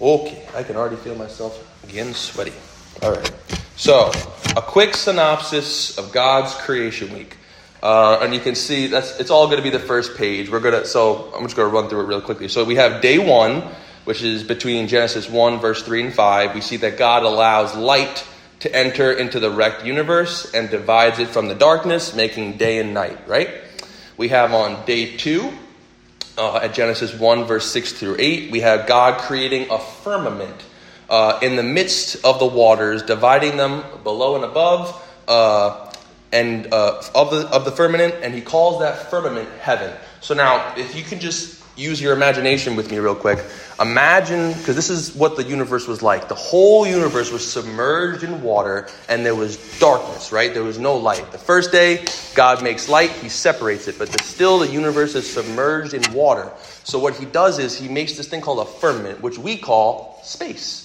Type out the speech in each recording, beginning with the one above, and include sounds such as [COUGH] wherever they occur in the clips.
Okay, I can already feel myself getting sweaty. All right. So, a quick synopsis of God's creation week. Uh, and you can see that's it's all going to be the first page. We're gonna so I'm just going to run through it real quickly. So we have day one, which is between Genesis one verse three and five. We see that God allows light to enter into the wrecked universe and divides it from the darkness, making day and night. Right. We have on day two, uh, at Genesis one verse six through eight, we have God creating a firmament uh, in the midst of the waters, dividing them below and above. Uh, and uh, of the of the firmament, and he calls that firmament heaven. So now, if you can just use your imagination with me real quick, imagine because this is what the universe was like. The whole universe was submerged in water, and there was darkness. Right? There was no light. The first day, God makes light; He separates it, but the, still the universe is submerged in water. So what He does is He makes this thing called a firmament, which we call space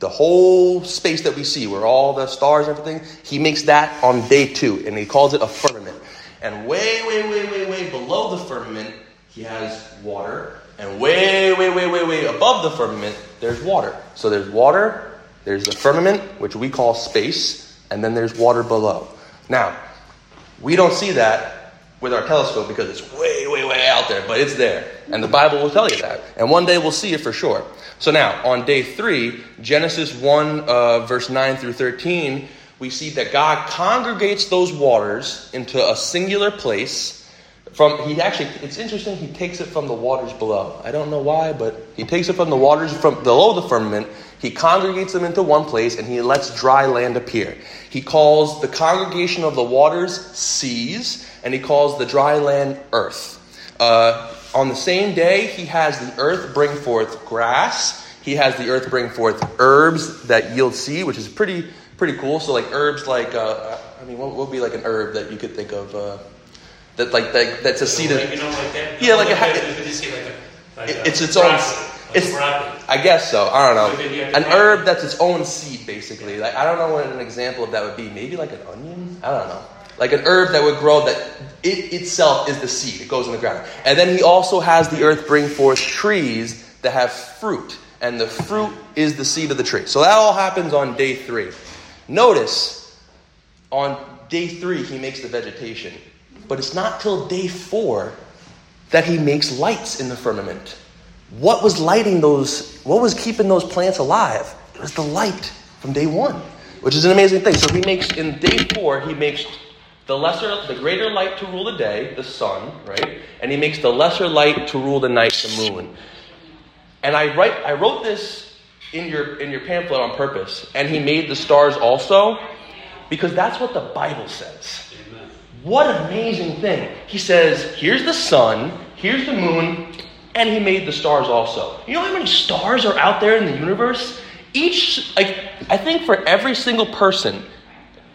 the whole space that we see, where all the stars and everything, he makes that on day two, and he calls it a firmament. And way, way, way, way, way below the firmament, he has water. And way, way, way, way, way above the firmament, there's water. So there's water, there's the firmament, which we call space, and then there's water below. Now, we don't see that with our telescope because it's way, way, way out there, but it's there. And the Bible will tell you that. And one day we'll see it for sure. So now, on day three, Genesis 1, uh, verse 9 through 13, we see that God congregates those waters into a singular place. From he actually, it's interesting. He takes it from the waters below. I don't know why, but he takes it from the waters from below the firmament. He congregates them into one place, and he lets dry land appear. He calls the congregation of the waters seas, and he calls the dry land earth. Uh, on the same day, he has the earth bring forth grass. He has the earth bring forth herbs that yield seed, which is pretty pretty cool. So like herbs like uh, I mean, what would be like an herb that you could think of uh, that like that, that's a seed of you know, like that? yeah, like, like a, see like a, it's its own. It's. I guess so. I don't know. Like, you have to An herb it. that's its own seed, basically. Like I don't know what an example of that would be. Maybe like an onion. I don't know. Like an herb that would grow that it itself is the seed. It goes in the ground. And then he also has the earth bring forth trees that have fruit, and the fruit is the seed of the tree. So that all happens on day three. Notice on day three he makes the vegetation, but it's not till day four that he makes lights in the firmament. What was lighting those, what was keeping those plants alive? It was the light from day one, which is an amazing thing. So he makes, in day four, he makes the lesser, the greater light to rule the day, the sun, right? And he makes the lesser light to rule the night, the moon. And I write, I wrote this in your, in your pamphlet on purpose. And he made the stars also, because that's what the Bible says. What an amazing thing. He says, here's the sun, here's the moon, and he made the stars also. You know how many stars are out there in the universe? Each, like, I think for every single person,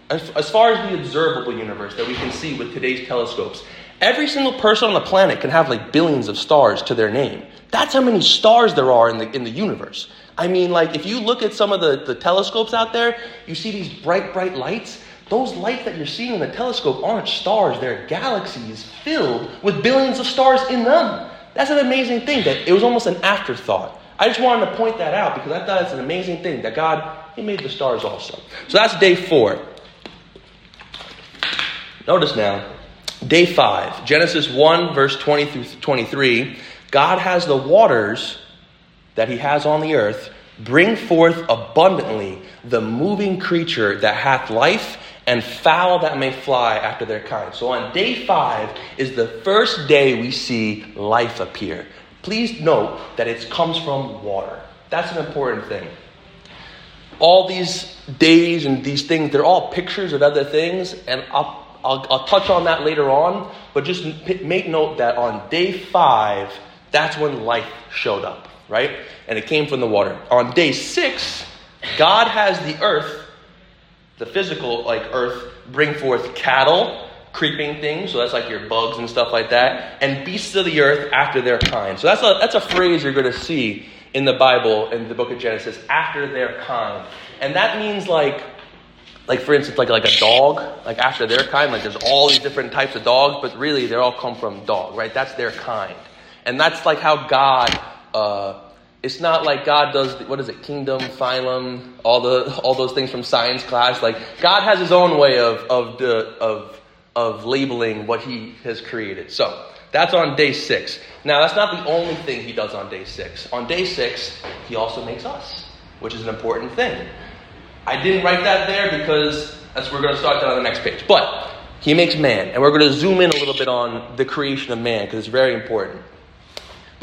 as, as far as the observable universe that we can see with today's telescopes, every single person on the planet can have like billions of stars to their name. That's how many stars there are in the, in the universe. I mean, like, if you look at some of the, the telescopes out there, you see these bright, bright lights. Those lights that you're seeing in the telescope aren't stars, they're galaxies filled with billions of stars in them. That's an amazing thing that it was almost an afterthought. I just wanted to point that out because I thought it's an amazing thing that God, He made the stars also. So that's day four. Notice now, day five, Genesis 1, verse 20 through 23. God has the waters that He has on the earth bring forth abundantly the moving creature that hath life and fowl that may fly after their kind. So on day five is the first day we see life appear. Please note that it comes from water. That's an important thing. All these days and these things, they're all pictures of other things, and I'll, I'll, I'll touch on that later on, but just make note that on day five, that's when life showed up, right? And it came from the water. On day six, God has the earth, the physical, like earth, bring forth cattle, creeping things, so that's like your bugs and stuff like that, and beasts of the earth after their kind. So that's a, that's a phrase you're going to see in the Bible, in the book of Genesis, after their kind. And that means like, like for instance, like, like a dog, like after their kind, like there's all these different types of dogs, but really they all come from dog, right? That's their kind. And that's like how God uh, it's not like God does what is it, kingdom, phylum, all the all those things from science class. Like God has His own way of of the of of labeling what He has created. So that's on day six. Now that's not the only thing He does on day six. On day six, He also makes us, which is an important thing. I didn't write that there because that's we're going to start that on the next page. But He makes man, and we're going to zoom in a little bit on the creation of man because it's very important.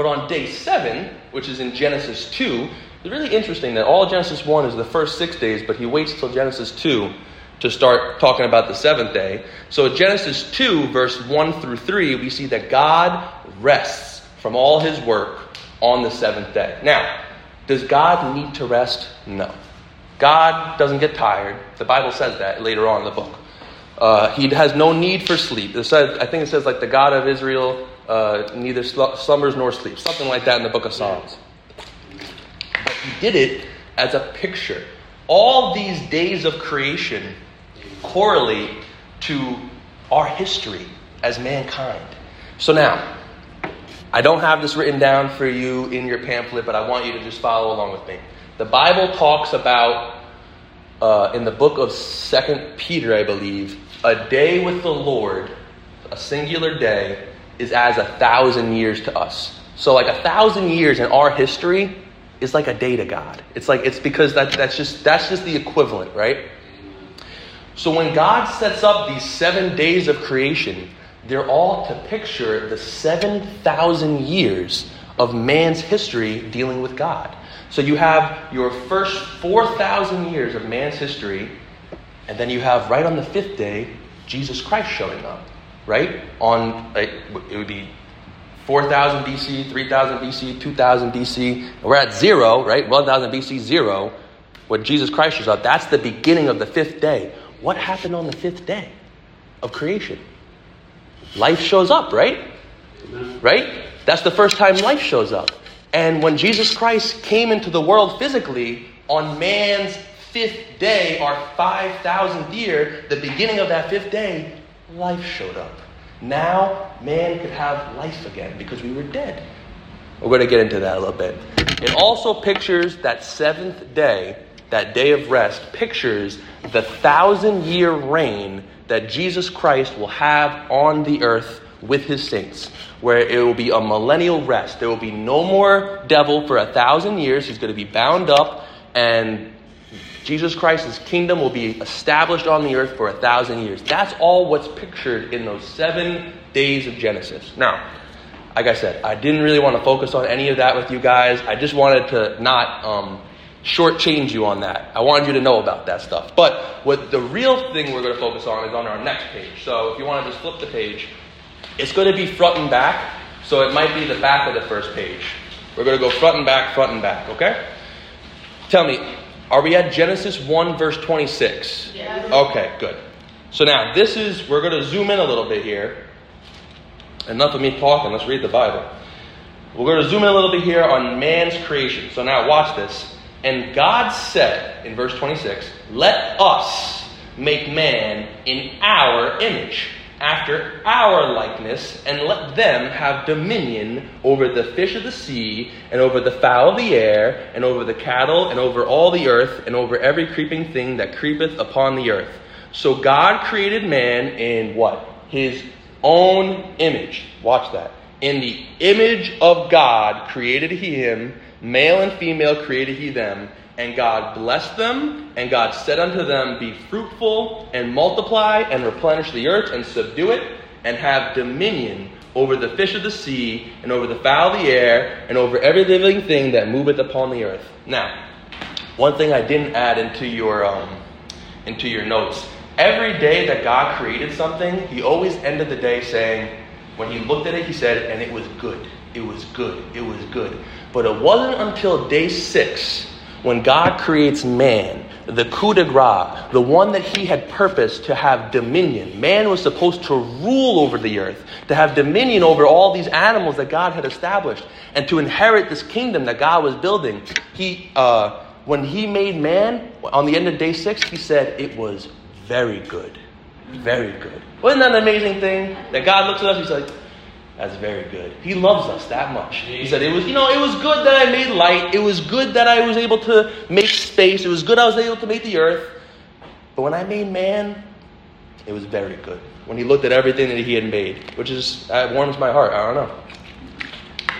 But on day seven, which is in Genesis 2, it's really interesting that all Genesis 1 is the first six days, but he waits till Genesis 2 to start talking about the seventh day. So, Genesis 2, verse 1 through 3, we see that God rests from all his work on the seventh day. Now, does God need to rest? No. God doesn't get tired. The Bible says that later on in the book. Uh, he has no need for sleep. Says, I think it says, like the God of Israel uh, neither slumbers nor sleeps. Something like that in the book of Psalms. But he did it as a picture. All these days of creation correlate to our history as mankind. So now, I don't have this written down for you in your pamphlet, but I want you to just follow along with me. The Bible talks about, uh, in the book of Second Peter, I believe, a day with the Lord, a singular day, is as a thousand years to us. So, like a thousand years in our history is like a day to God. It's like it's because that, that's just that's just the equivalent, right? So when God sets up these seven days of creation, they're all to picture the seven thousand years of man's history dealing with God. So you have your first four thousand years of man's history, and then you have right on the fifth day Jesus Christ showing up right? On uh, it would be 4000 BC, 3000 BC, 2000 BC. We're at zero, right? 1000 BC, zero. What Jesus Christ shows up, that's the beginning of the fifth day. What happened on the fifth day of creation? Life shows up, right? Right? That's the first time life shows up. And when Jesus Christ came into the world physically on man's fifth day, our 5,000th year, the beginning of that fifth day, life showed up. Now, man could have life again because we were dead. We're going to get into that a little bit. It also pictures that seventh day, that day of rest, pictures the thousand year reign that Jesus Christ will have on the earth with his saints, where it will be a millennial rest. There will be no more devil for a thousand years. He's going to be bound up and Jesus Christ's kingdom will be established on the earth for a thousand years. That's all what's pictured in those seven days of Genesis. Now, like I said, I didn't really want to focus on any of that with you guys. I just wanted to not um, shortchange you on that. I wanted you to know about that stuff. But what the real thing we're going to focus on is on our next page. So if you want to just flip the page, it's going to be front and back. So it might be the back of the first page. We're going to go front and back, front and back, okay? Tell me, are we at Genesis 1, verse 26? Yes. Okay, good. So now, this is, we're going to zoom in a little bit here. Enough of me talking, let's read the Bible. We're going to zoom in a little bit here on man's creation. So now, watch this. And God said, in verse 26, Let us make man in our image after our likeness, and let them have dominion over the fish of the sea, and over the fowl of the air, and over the cattle, and over all the earth, and over every creeping thing that creepeth upon the earth. So God created man in what? His own image. Watch that. In the image of God created he him, male and female created he them. And God blessed them, and God said unto them, Be fruitful, and multiply, and replenish the earth, and subdue it, and have dominion over the fish of the sea, and over the fowl of the air, and over every living thing that moveth upon the earth. Now, one thing I didn't add into your um, into your notes. Every day that God created something, He always ended the day saying, when He looked at it, He said, and it was good. It was good. It was good. But it wasn't until day six when God creates man, the coup de grace, the one that he had purposed to have dominion, man was supposed to rule over the earth, to have dominion over all these animals that God had established, and to inherit this kingdom that God was building. He, uh, when he made man, on the end of day six, he said it was very good. Very good. Wasn't that an amazing thing? That God looks at us, he's like, That's very good. He loves us that much. He said, It was, you know, it was good that I made light. It was good that I was able to make space. It was good I was able to make the earth. But when I made man, it was very good. When he looked at everything that he had made, which is, that warms my heart. I don't know.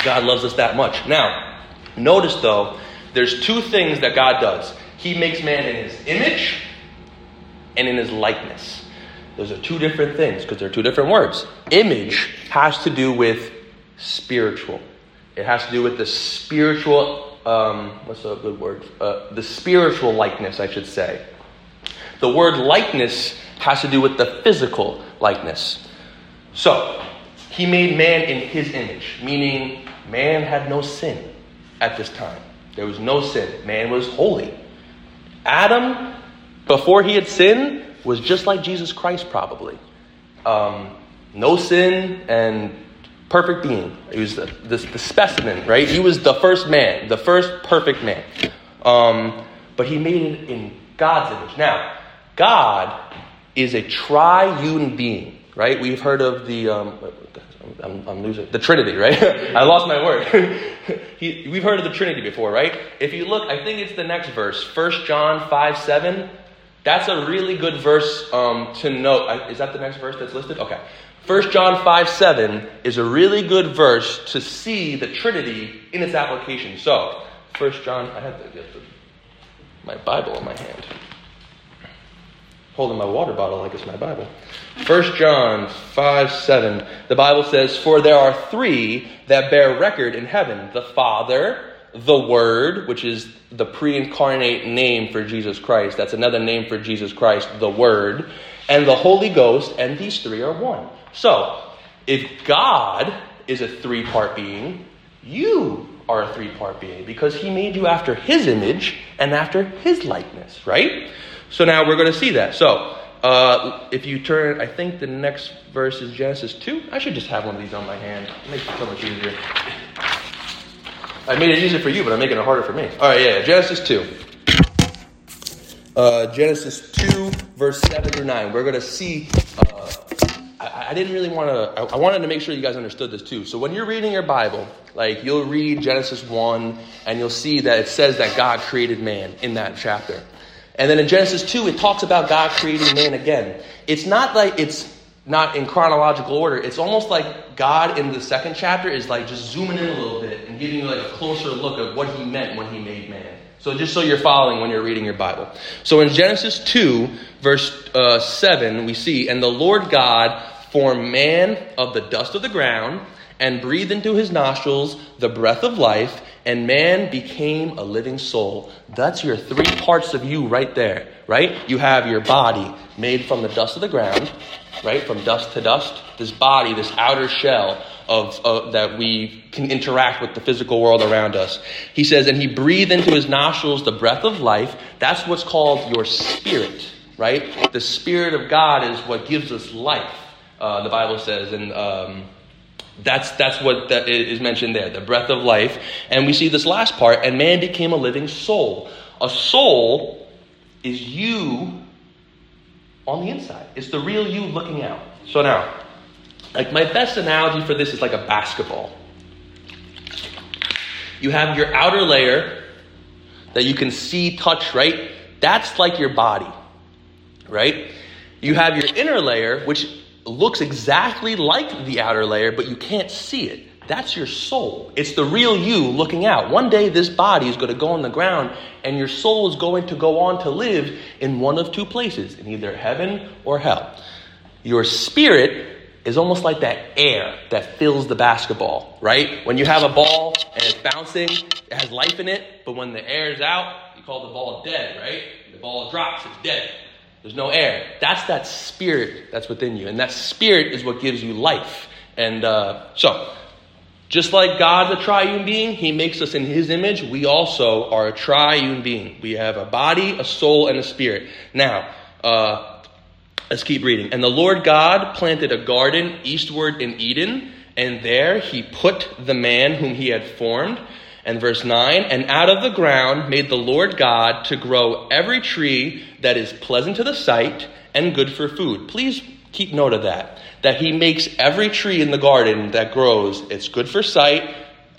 God loves us that much. Now, notice though, there's two things that God does. He makes man in his image and in his likeness. Those are two different things because they're two different words. Image has to do with spiritual. It has to do with the spiritual, um, what's a good word? Uh, the spiritual likeness, I should say. The word likeness has to do with the physical likeness. So, he made man in his image, meaning man had no sin at this time. There was no sin. Man was holy. Adam, before he had sinned, was just like Jesus Christ, probably. Um, no sin and perfect being. He was the, the, the, specimen, right? He was the first man, the first perfect man. Um, but he made it in God's image. Now, God is a triune being, right? We've heard of the, um, I'm, I'm, losing, the Trinity, right? [LAUGHS] I lost my word. [LAUGHS] he, we've heard of the Trinity before, right? If you look, I think it's the next verse, 1 John 5 7. That's a really good verse um, to note. Is that the next verse that's listed? Okay. 1 John 5 7 is a really good verse to see the Trinity in its application. So, 1 John, I have to get the, my Bible in my hand. Holding my water bottle like it's my Bible. 1 John 5 7, the Bible says, For there are three that bear record in heaven the Father, the Word, which is the pre incarnate name for Jesus Christ. That's another name for Jesus Christ, the Word, and the Holy Ghost, and these three are one. So, if God is a three part being, you are a three part being because He made you after His image and after His likeness, right? So now we're going to see that. So, uh, if you turn, I think the next verse is Genesis 2. I should just have one of these on my hand. It makes it so much easier. I made it easier for you, but I'm making it harder for me. All right, yeah, Genesis 2. Uh, Genesis 2, verse 7 through 9. We're going to see. Uh, I, I, didn't really want to. I, I wanted to make sure you guys understood this too. So when you're reading your Bible, like you'll read Genesis 1, and you'll see that it says that God created man in that chapter. And then in Genesis 2, it talks about God creating man again. It's not like it's not in chronological order. It's almost like God in the second chapter is like just zooming in a little bit and giving you like a closer look at what he meant when he made man. So just so you're following when you're reading your Bible. So in Genesis 2, verse uh, 7, we see, And the Lord God formed man of the dust of the ground and breathed into his nostrils the breath of life, and man became a living soul. That's your three parts of you right there, right? You have your body made from the dust of the ground, right? From dust to dust. This body, this outer shell of, uh, that we can interact with the physical world around us. He says, and he breathed into his nostrils the breath of life. That's what's called your spirit, right? The spirit of God is what gives us life. Uh, the Bible says, and um, that's that's what that is mentioned there, the breath of life. And we see this last part, and man became a living soul. A soul is you on the inside. It's the real you looking out. So now, like my best analogy for this is like a basketball. You have your outer layer that you can see, touch, right? That's like your body, right? You have your inner layer, which looks exactly like the outer layer, but you can't see it. That's your soul. It's the real you looking out. One day, this body is going to go on the ground, and your soul is going to go on to live in one of two places, in either heaven or hell. Your spirit is almost like that air that fills the basketball, right? When you have a ball and it's bouncing, it has life in it, but when the air is out, you call the ball dead, right? The ball drops, it's dead. There's no air. That's that spirit that's within you. And that spirit is what gives you life. And uh, so, just like God's a triune being, He makes us in His image. We also are a triune being. We have a body, a soul, and a spirit. Now, uh, let's keep reading. And the Lord God planted a garden eastward in Eden, and there He put the man whom He had formed. And verse 9, and out of the ground made the Lord God to grow every tree that is pleasant to the sight and good for food. Please Keep note of that. That he makes every tree in the garden that grows, it's good for sight,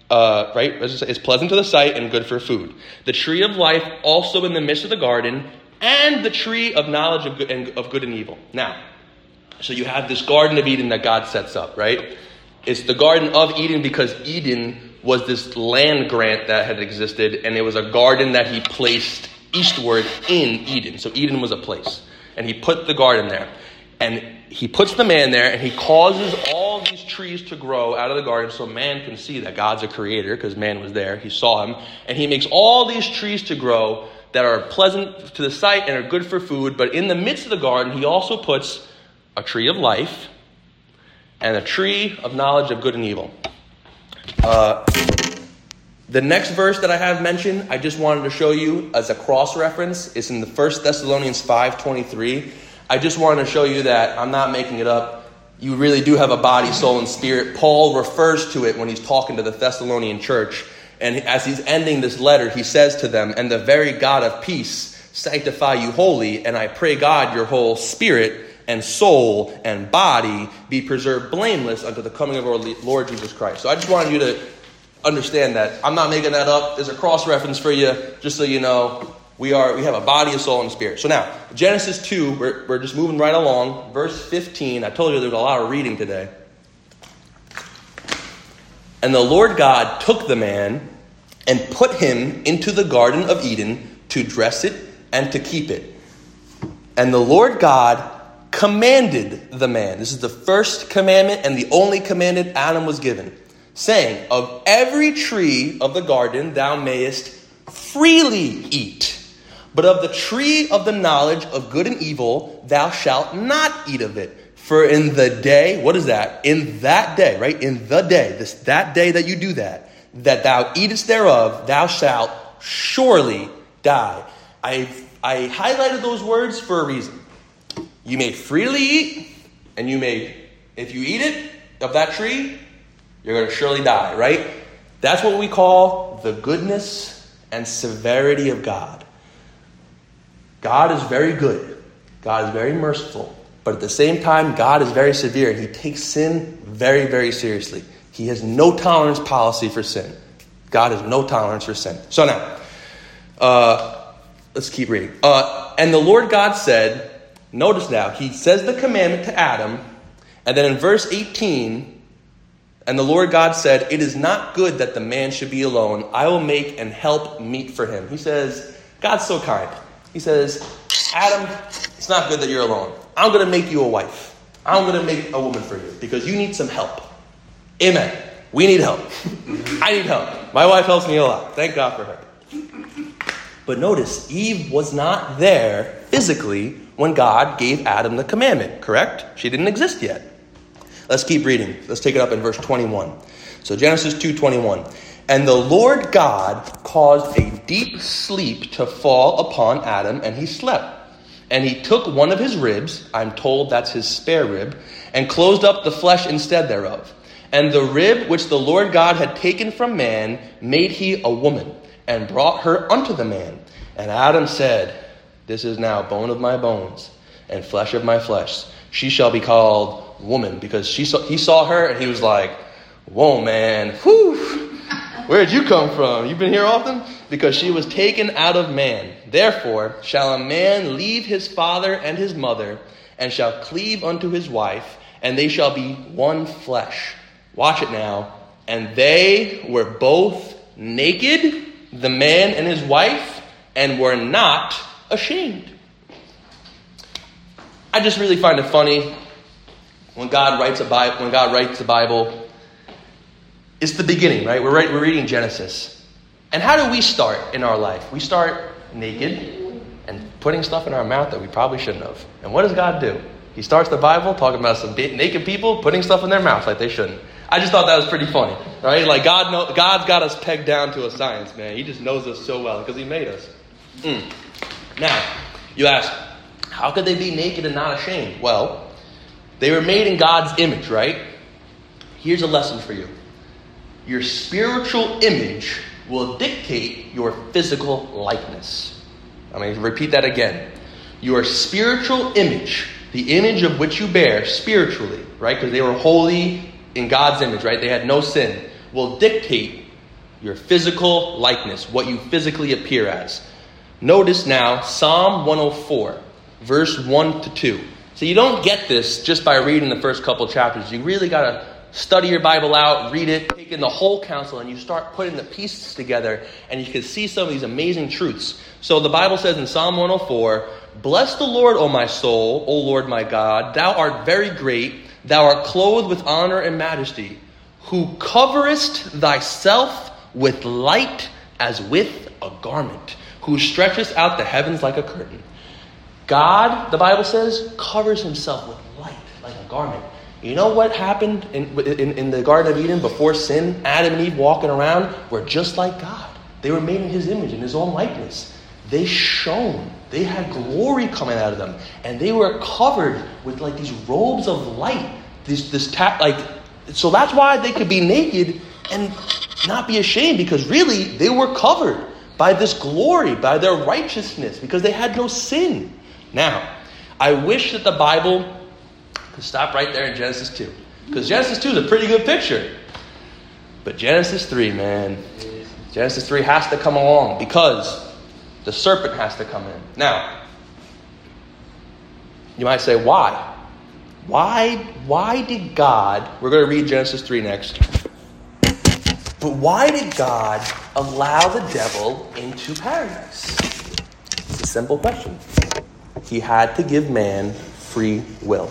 uh, right? It's pleasant to the sight and good for food. The tree of life also in the midst of the garden, and the tree of knowledge of good and, of good and evil. Now, so you have this Garden of Eden that God sets up, right? It's the Garden of Eden because Eden was this land grant that had existed, and it was a garden that he placed eastward in Eden. So Eden was a place, and he put the garden there. And he puts the man there and he causes all these trees to grow out of the garden so man can see that God's a creator because man was there. He saw him. And he makes all these trees to grow that are pleasant to the sight and are good for food. But in the midst of the garden, he also puts a tree of life and a tree of knowledge of good and evil. Uh, the next verse that I have mentioned, I just wanted to show you as a cross reference. is in the First Thessalonians 5.23. I just wanted to show you that I'm not making it up. You really do have a body, soul, and spirit. Paul refers to it when he's talking to the Thessalonian church. And as he's ending this letter, he says to them, And the very God of peace sanctify you wholly, and I pray God your whole spirit and soul and body be preserved blameless unto the coming of our Lord Jesus Christ. So I just wanted you to understand that. I'm not making that up. There's a cross reference for you, just so you know. We are we have a body, a soul, and a spirit. So now, Genesis 2, we're, we're just moving right along. Verse 15. I told you there's a lot of reading today. And the Lord God took the man and put him into the Garden of Eden to dress it and to keep it. And the Lord God commanded the man. This is the first commandment and the only commandment Adam was given, saying, Of every tree of the garden thou mayest freely eat. But of the tree of the knowledge of good and evil, thou shalt not eat of it. For in the day, what is that? In that day, right? In the day, this that day that you do that, that thou eatest thereof, thou shalt surely die. I I highlighted those words for a reason. You may freely eat, and you may, if you eat it of that tree, you're going to surely die, right? That's what we call the goodness and severity of God. God is very good, God is very merciful, but at the same time, God is very severe He takes sin very, very seriously. He has no tolerance policy for sin. God has no tolerance for sin. So now, uh, let's keep reading. Uh, and the Lord God said, notice now, He says the commandment to Adam, and then in verse 18, and the Lord God said, It is not good that the man should be alone. I will make and help meet for him. He says, God's so kind. He says, Adam, it's not good that you're alone. I'm going to make you a wife. I'm going to make a woman for you because you need some help. Amen. We need help. [LAUGHS] I need help. My wife helps me a lot. Thank God for her. But notice, Eve was not there physically when God gave Adam the commandment, correct? She didn't exist yet. Let's keep reading. Let's take it up in verse 21. So Genesis 2:21. And the Lord God caused a deep sleep to fall upon Adam, and he slept. And he took one of his ribs, I'm told that's his spare rib, and closed up the flesh instead thereof. And the rib which the Lord God had taken from man made he a woman, and brought her unto the man. And Adam said, This is now bone of my bones, and flesh of my flesh. She shall be called woman, because she saw, he saw her, and he was like, Whoa, man, whew Where'd you come from? You've been here often? Because she was taken out of man. Therefore, shall a man leave his father and his mother, and shall cleave unto his wife, and they shall be one flesh. Watch it now. And they were both naked, the man and his wife, and were not ashamed. I just really find it funny when God writes a Bible, when God writes the Bible it's the beginning, right? We're, right, we're reading Genesis. And how do we start in our life? We start naked and putting stuff in our mouth that we probably shouldn't have. And what does God do? He starts the Bible talking about some naked people putting stuff in their mouth like they shouldn't. I just thought that was pretty funny, right? Like God, know, God's got us pegged down to a science, man. He just knows us so well because He made us. Mm. Now, you ask, how could they be naked and not ashamed? Well, they were made in God's image, right? Here's a lesson for you your spiritual image will dictate your physical likeness. I'm going to repeat that again. Your spiritual image the image of which you bear spiritually, right? Because they were holy in God's image, right? They had no sin, will dictate your physical likeness, what you physically appear as. Notice now Psalm 104, verse 1 to 2. So you don't get this just by reading the first couple chapters. You really got to study your Bible out, read it, take in the whole counsel, and you start putting the pieces together, and you can see some of these amazing truths. So the Bible says in Psalm 104, Bless the Lord, O my soul, O Lord my God. Thou art very great. Thou art clothed with honor and majesty, who coverest thyself with light as with a garment, who stretchest out the heavens like a curtain. God, the Bible says, covers himself with light like a garment. You know what happened in, in, in, the Garden of Eden before sin? Adam and Eve walking around were just like God. They were made in his image, in his own likeness. They shone. They had glory coming out of them. And they were covered with like these robes of light. This, this ta- like, so that's why they could be naked and not be ashamed because really they were covered by this glory, by their righteousness, because they had no sin. Now, I wish that the Bible stop right there in Genesis 2. Because Genesis 2 is a pretty good picture. But Genesis 3, man, Genesis 3 has to come along because the serpent has to come in. Now, you might say, why? Why, why did God, we're going to read Genesis 3 next, but why did God allow the devil into paradise? It's a simple question. He had to give man free will.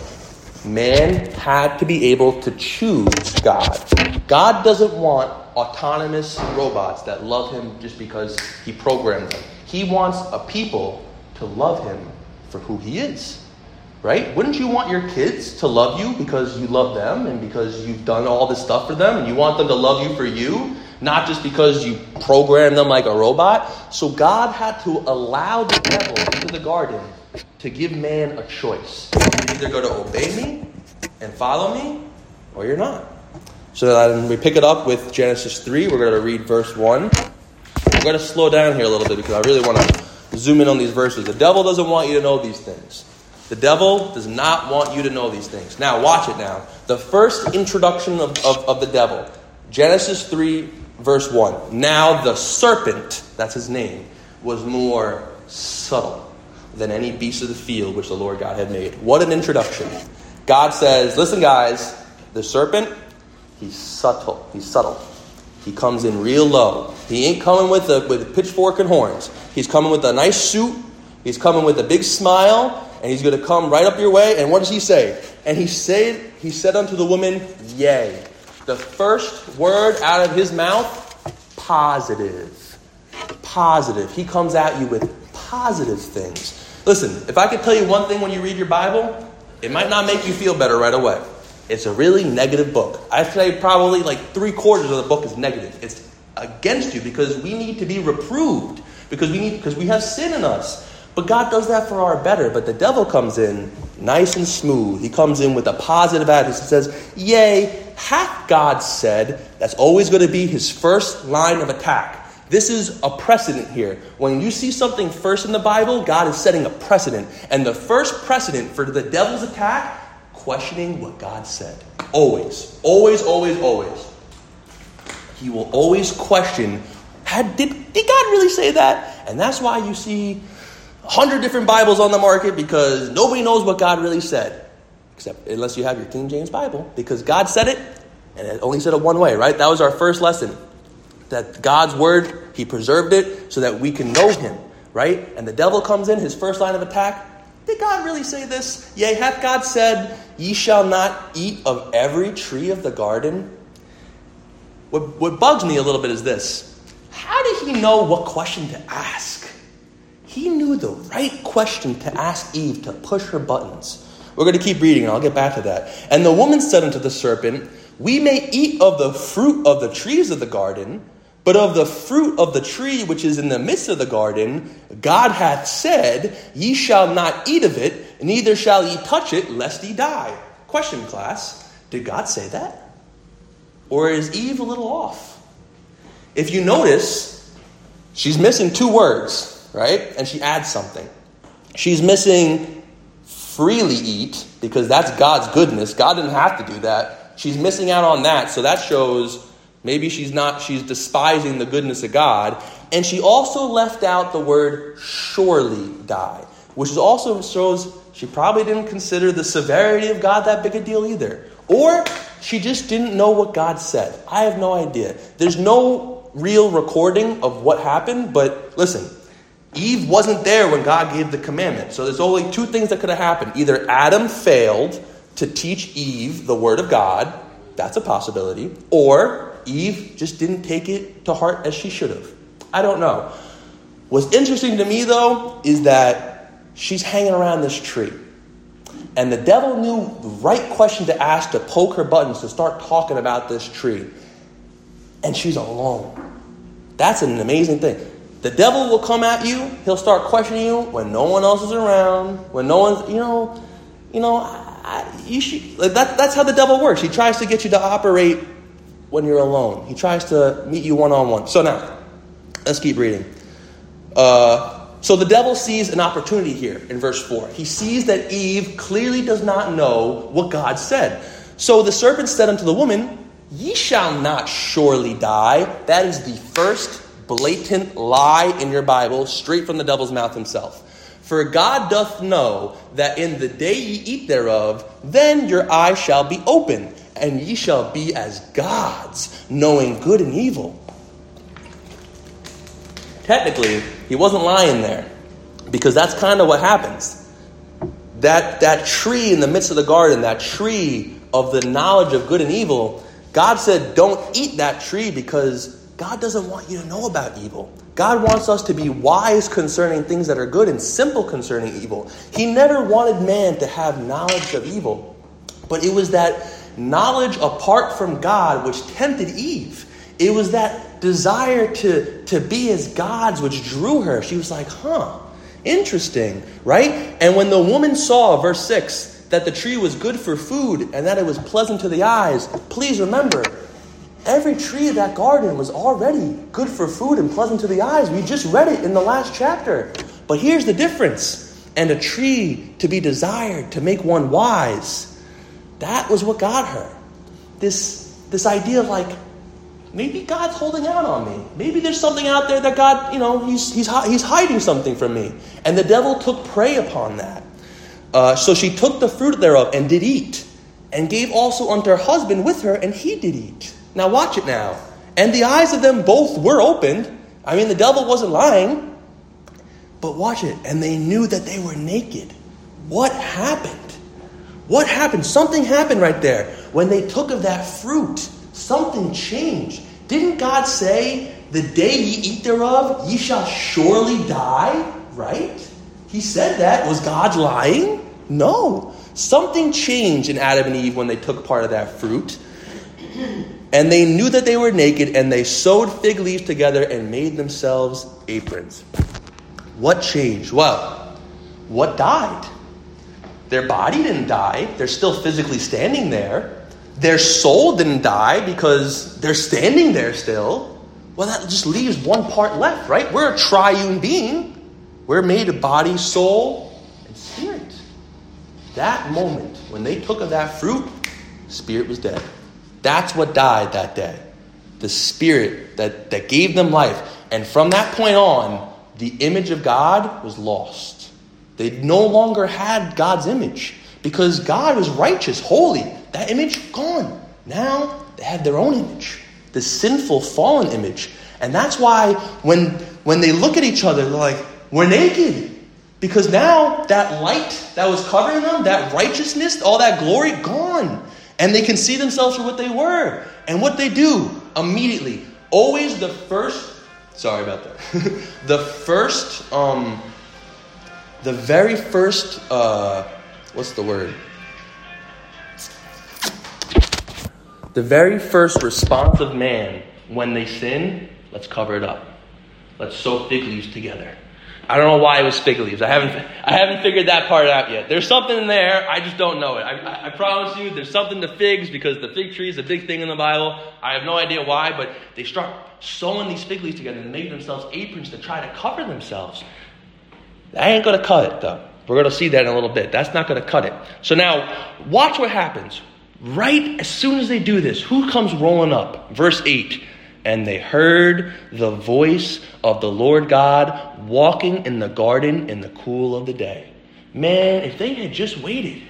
Man had to be able to choose God. God doesn't want autonomous robots that love him just because he programmed them. He wants a people to love him for who he is. Right? Wouldn't you want your kids to love you because you love them and because you've done all this stuff for them and you want them to love you for you, not just because you program them like a robot? So God had to allow the devil into the garden to give man a choice. You either go to obey me and follow me, or you're not. So then we pick it up with Genesis 3. We're going to read verse 1. We're going to slow down here a little bit because I really want to zoom in on these verses. The devil doesn't want you to know these things. The devil does not want you to know these things. Now, watch it now. The first introduction of, of, of the devil, Genesis 3, verse 1. Now the serpent, that's his name, was more subtle than any beast of the field which the Lord God had made. What an introduction. God says, Listen, guys, the serpent, he's subtle. He's subtle. He comes in real low. He ain't coming with a, with a pitchfork and horns. He's coming with a nice suit. He's coming with a big smile, and he's going to come right up your way. And what does he say? And he said, he said unto the woman, Yea. The first word out of his mouth, positive. Positive. He comes at you with positive things. Listen, if I could tell you one thing when you read your Bible, it might not make you feel better right away. It's a really negative book. I'd say probably like three quarters of the book is negative. It's against you because we need to be reproved because we need because we have sin in us. But God does that for our better. But the devil comes in nice and smooth. He comes in with a positive attitude. He says, Yea, hath God said, that's always going to be his first line of attack. This is a precedent here. When you see something first in the Bible, God is setting a precedent. And the first precedent for the devil's attack, questioning what God said. Always, always, always, always. He will always question, did, did God really say that? And that's why you see a hundred different Bibles on the market because nobody knows what God really said. Except unless you have your King James Bible. Because God said it, and it only said it one way, right? That was our first lesson that God's word, he preserved it so that we can know him, right? And the devil comes in, his first line of attack. Did God really say this? Yea, hath God said, Ye shall not eat of every tree of the garden? What, what bugs me a little bit is this how did he know what question to ask? He knew the right question to ask Eve to push her buttons. We're going to keep reading, and I'll get back to that. And the woman said unto the serpent, We may eat of the fruit of the trees of the garden. But of the fruit of the tree which is in the midst of the garden, God hath said, Ye shall not eat of it, neither shall ye touch it, lest ye die. Question, class Did God say that? Or is Eve a little off? If you notice, she's missing two words, right? And she adds something. She's missing freely eat because that's God's goodness. God didn't have to do that. She's missing out on that. So that shows maybe she's not, she's despising the goodness of God. And she also left out the word surely die, which also shows she probably didn't consider the severity of God that big a deal either. Or she just didn't know what God said. I have no idea. There's no real recording of what happened, but listen, Eve wasn't there when God gave the commandment. So there's only two things that could have happened. Either Adam failed to teach Eve the word of God, that's a possibility, or Eve just didn't take it to heart as she should have. I don't know. What's interesting to me, though, is that she's hanging around this tree. And the devil knew the right question to ask to poke her buttons to start talking about this tree. And she's alone. That's an amazing thing. The devil will come at you, he'll start questioning you when no one else is around, when no one's, you know, you know, I, you should, like that, that's how the devil works. He tries to get you to operate when you're alone. He tries to meet you one on one. So now, let's keep reading. Uh, so the devil sees an opportunity here in verse 4. He sees that Eve clearly does not know what God said. So the serpent said unto the woman, Ye shall not surely die. That is the first blatant lie in your Bible, straight from the devil's mouth himself. For God doth know that in the day ye eat thereof, then your eyes shall be open, and ye shall be as gods, knowing good and evil. Technically, he wasn't lying there because that's kind of what happens. That, that tree in the midst of the garden, that tree of the knowledge of good and evil, God said, don't eat that tree because God doesn't want you to know about evil. God wants us to be wise concerning things that are good and simple concerning evil. He never wanted man to have knowledge of evil, but it was that knowledge apart from God which tempted Eve. It was that desire to, to be as gods which drew her. She was like, huh, interesting, right? And when the woman saw, verse 6, that the tree was good for food and that it was pleasant to the eyes, please remember, every tree of that garden was already good for food and pleasant to the eyes. We just read it in the last chapter. But here's the difference and a tree to be desired to make one wise. That was what got her. This, this idea of like, maybe God's holding out on me. Maybe there's something out there that God, you know, he's, he's, he's hiding something from me. And the devil took prey upon that. Uh, so she took the fruit thereof and did eat, and gave also unto her husband with her, and he did eat. Now watch it now. And the eyes of them both were opened. I mean, the devil wasn't lying. But watch it. And they knew that they were naked. What happened? What happened? Something happened right there. When they took of that fruit, something changed. Didn't God say, The day ye eat thereof, ye shall surely die? Right? He said that. Was God lying? No. Something changed in Adam and Eve when they took part of that fruit. And they knew that they were naked, and they sewed fig leaves together and made themselves aprons. What changed? Well, what died? Their body didn't die, they're still physically standing there. Their soul didn't die because they're standing there still. Well, that just leaves one part left, right? We're a triune being. We're made of body, soul, and spirit. That moment, when they took of that fruit, spirit was dead. That's what died that day. The spirit that, that gave them life. And from that point on, the image of God was lost. They no longer had God's image because God was righteous, holy. That image gone. Now they had their own image, the sinful, fallen image. And that's why when, when they look at each other, they're like, we're naked. Because now that light that was covering them, that righteousness, all that glory, gone. And they can see themselves for what they were. And what they do immediately, always the first, sorry about that, [LAUGHS] the first, um, the very first, uh, what's the word? The very first response of man when they sin, let's cover it up. Let's sew fig leaves together. I don't know why it was fig leaves. I haven't, I haven't figured that part out yet. There's something in there. I just don't know it. I, I, promise you, there's something to figs because the fig tree is a big thing in the Bible. I have no idea why, but they start sewing these fig leaves together and make themselves aprons to try to cover themselves. I ain't going to cut it, though. We're going to see that in a little bit. That's not going to cut it. So now, watch what happens. Right as soon as they do this, who comes rolling up? Verse 8. And they heard the voice of the Lord God walking in the garden in the cool of the day. Man, if they had just waited,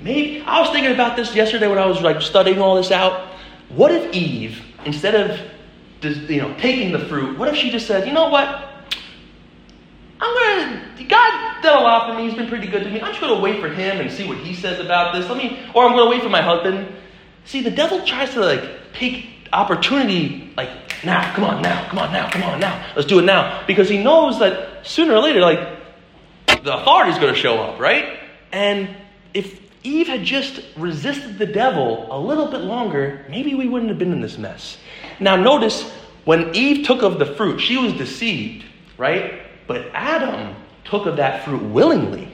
maybe I was thinking about this yesterday when I was like studying all this out. What if Eve, instead of you know taking the fruit, what if she just said, you know what? I'm gonna God done a lot for me. He's been pretty good to me. I'm just gonna wait for him and see what he says about this. Let me, or I'm gonna wait for my husband. See, the devil tries to like take opportunity, like now, come on, now, come on, now, come on, now. Let's do it now, because he knows that sooner or later, like the authority's gonna show up, right? And if Eve had just resisted the devil a little bit longer, maybe we wouldn't have been in this mess. Now, notice when Eve took of the fruit, she was deceived, right? But Adam took of that fruit willingly.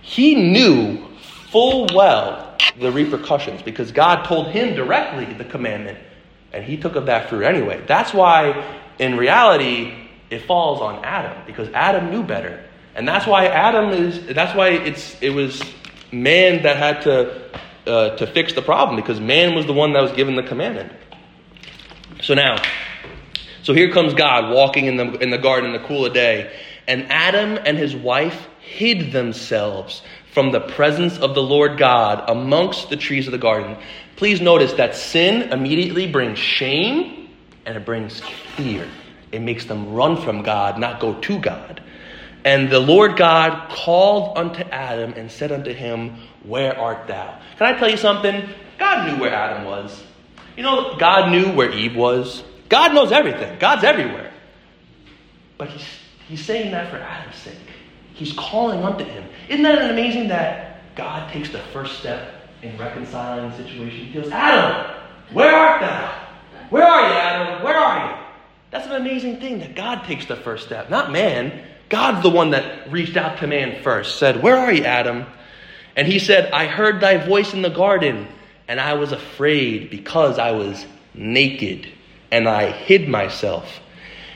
He knew full well the repercussions because God told him directly the commandment, and he took of that fruit anyway. That's why, in reality, it falls on Adam because Adam knew better. And that's why Adam is, that's why it's, it was man that had to, uh, to fix the problem because man was the one that was given the commandment. So now, so here comes God walking in the, in the garden in the cool of day. And Adam and his wife hid themselves from the presence of the Lord God amongst the trees of the garden. Please notice that sin immediately brings shame and it brings fear. It makes them run from God, not go to God. And the Lord God called unto Adam and said unto him, Where art thou? Can I tell you something? God knew where Adam was. You know, God knew where Eve was. God knows everything, God's everywhere. But he's, he's saying that for Adam's sake. He's calling unto him. Isn't that amazing that God takes the first step in reconciling the situation? He goes, Adam, where art thou? Where are you, Adam? Where are you? That's an amazing thing that God takes the first step, not man. God's the one that reached out to man first, said, Where are you, Adam? And he said, I heard thy voice in the garden, and I was afraid because I was naked and I hid myself.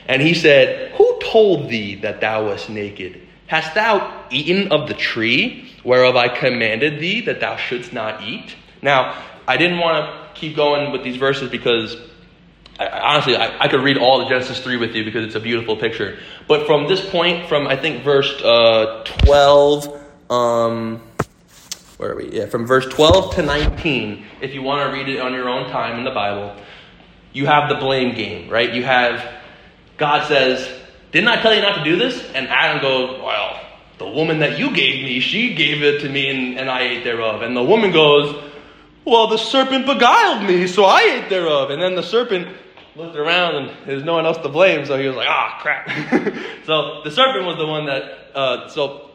And he said, Who told thee that thou wast naked? Hast thou eaten of the tree whereof I commanded thee that thou shouldst not eat? Now, I didn't want to keep going with these verses because I, honestly, I, I, could read all of Genesis 3 with you because it's a beautiful picture. But from this point, from I think verse uh, 12, um, where are we? Yeah, from verse 12 to 19, if you want to read it on your own time in the Bible, you have the blame game, right? You have God says, Didn't I tell you not to do this? And Adam goes, Well, the woman that you gave me, she gave it to me and, and I ate thereof. And the woman goes, Well, the serpent beguiled me, so I ate thereof. And then the serpent looked around and there's no one else to blame, so he was like, Ah, crap. [LAUGHS] so the serpent was the one that, uh, so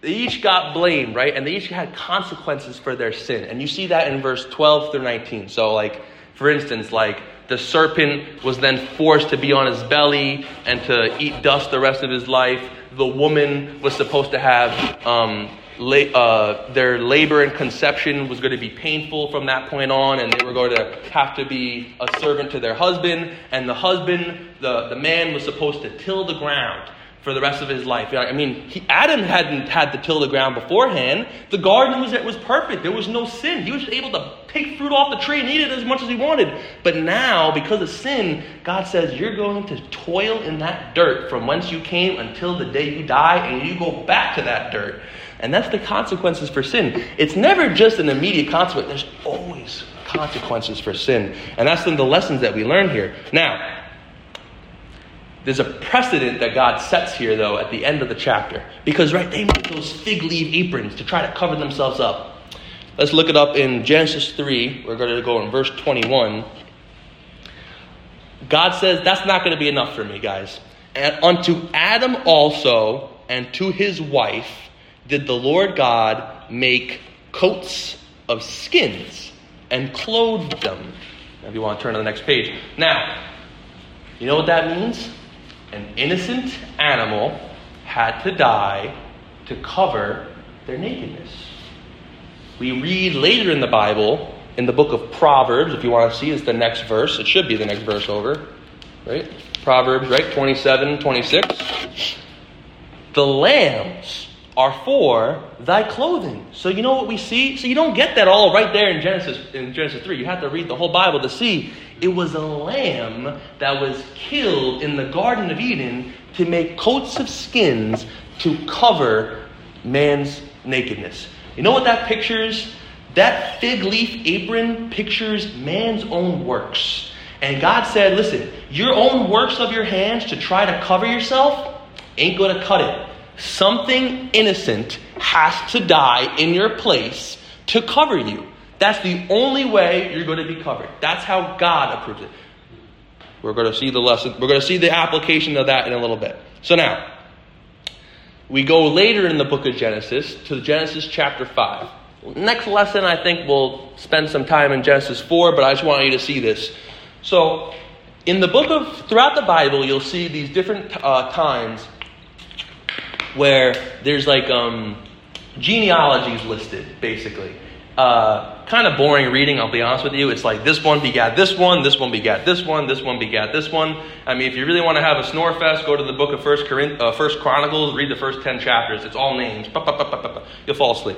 they each got blamed, right? And they each had consequences for their sin. And you see that in verse 12 through 19. So, like, for instance, like, the serpent was then forced to be on his belly and to eat dust the rest of his life. The woman was supposed to have um, la- uh, their labor and conception was going to be painful from that point on, and they were going to have to be a servant to their husband. And the husband, the, the man, was supposed to till the ground for the rest of his life. I mean, he, Adam hadn't had to till the ground beforehand. The garden was, was perfect. There was no sin. He was able to take fruit off the tree and eat it as much as he wanted. But now, because of sin, God says, You're going to toil in that dirt from whence you came until the day you die, and you go back to that dirt. And that's the consequences for sin. It's never just an immediate consequence, there's always consequences for sin. And that's the lessons that we learn here. Now, there's a precedent that God sets here, though, at the end of the chapter. Because, right, they make those fig leaf aprons to try to cover themselves up. Let's look it up in Genesis 3. We're going to go in verse 21. God says, That's not going to be enough for me, guys. And unto Adam also, and to his wife, did the Lord God make coats of skins and clothed them. If you want to turn to the next page. Now, you know what that means? an innocent animal had to die to cover their nakedness. We read later in the Bible, in the book of Proverbs, if you want to see, is the next verse. It should be the next verse over, right? Proverbs, right? 27, 26. The lambs are for thy clothing. So you know what we see? So you don't get that all right there in Genesis in Genesis 3. You have to read the whole Bible to see it was a lamb that was killed in the Garden of Eden to make coats of skins to cover man's nakedness. You know what that pictures? That fig leaf apron pictures man's own works. And God said, listen, your own works of your hands to try to cover yourself ain't going to cut it. Something innocent has to die in your place to cover you. That's the only way you're going to be covered. That's how God approves it. We're going to see the lesson. We're going to see the application of that in a little bit. So now, we go later in the book of Genesis to Genesis chapter 5. Next lesson, I think we'll spend some time in Genesis 4, but I just want you to see this. So, in the book of, throughout the Bible, you'll see these different uh, times where there's like um, genealogies listed, basically. Uh, kind of boring reading, I'll be honest with you. It's like this one begat this one, this one begat this one, this one begat this one. I mean, if you really want to have a snore fest, go to the book of First, Corinth, uh, First Chronicles, read the first 10 chapters. It's all names. You'll fall asleep.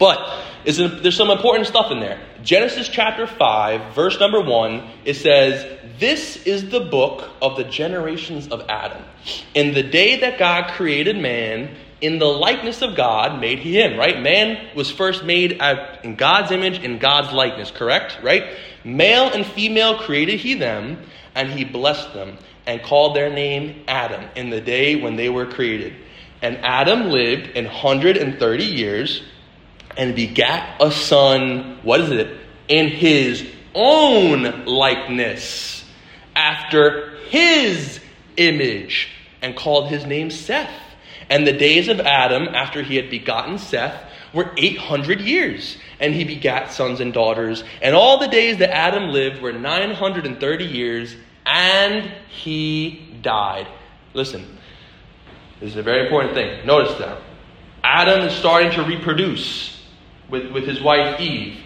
But there's some important stuff in there. Genesis chapter 5, verse number 1, it says, This is the book of the generations of Adam. In the day that God created man, in the likeness of God made he him, right? Man was first made in God's image, in God's likeness, correct? Right? Male and female created he them, and he blessed them, and called their name Adam in the day when they were created. And Adam lived in 130 years and begat a son, what is it? In his own likeness, after his image, and called his name Seth. And the days of Adam, after he had begotten Seth, were 800 years. And he begat sons and daughters. And all the days that Adam lived were 930 years, and he died. Listen, this is a very important thing. Notice that. Adam is starting to reproduce with, with his wife Eve.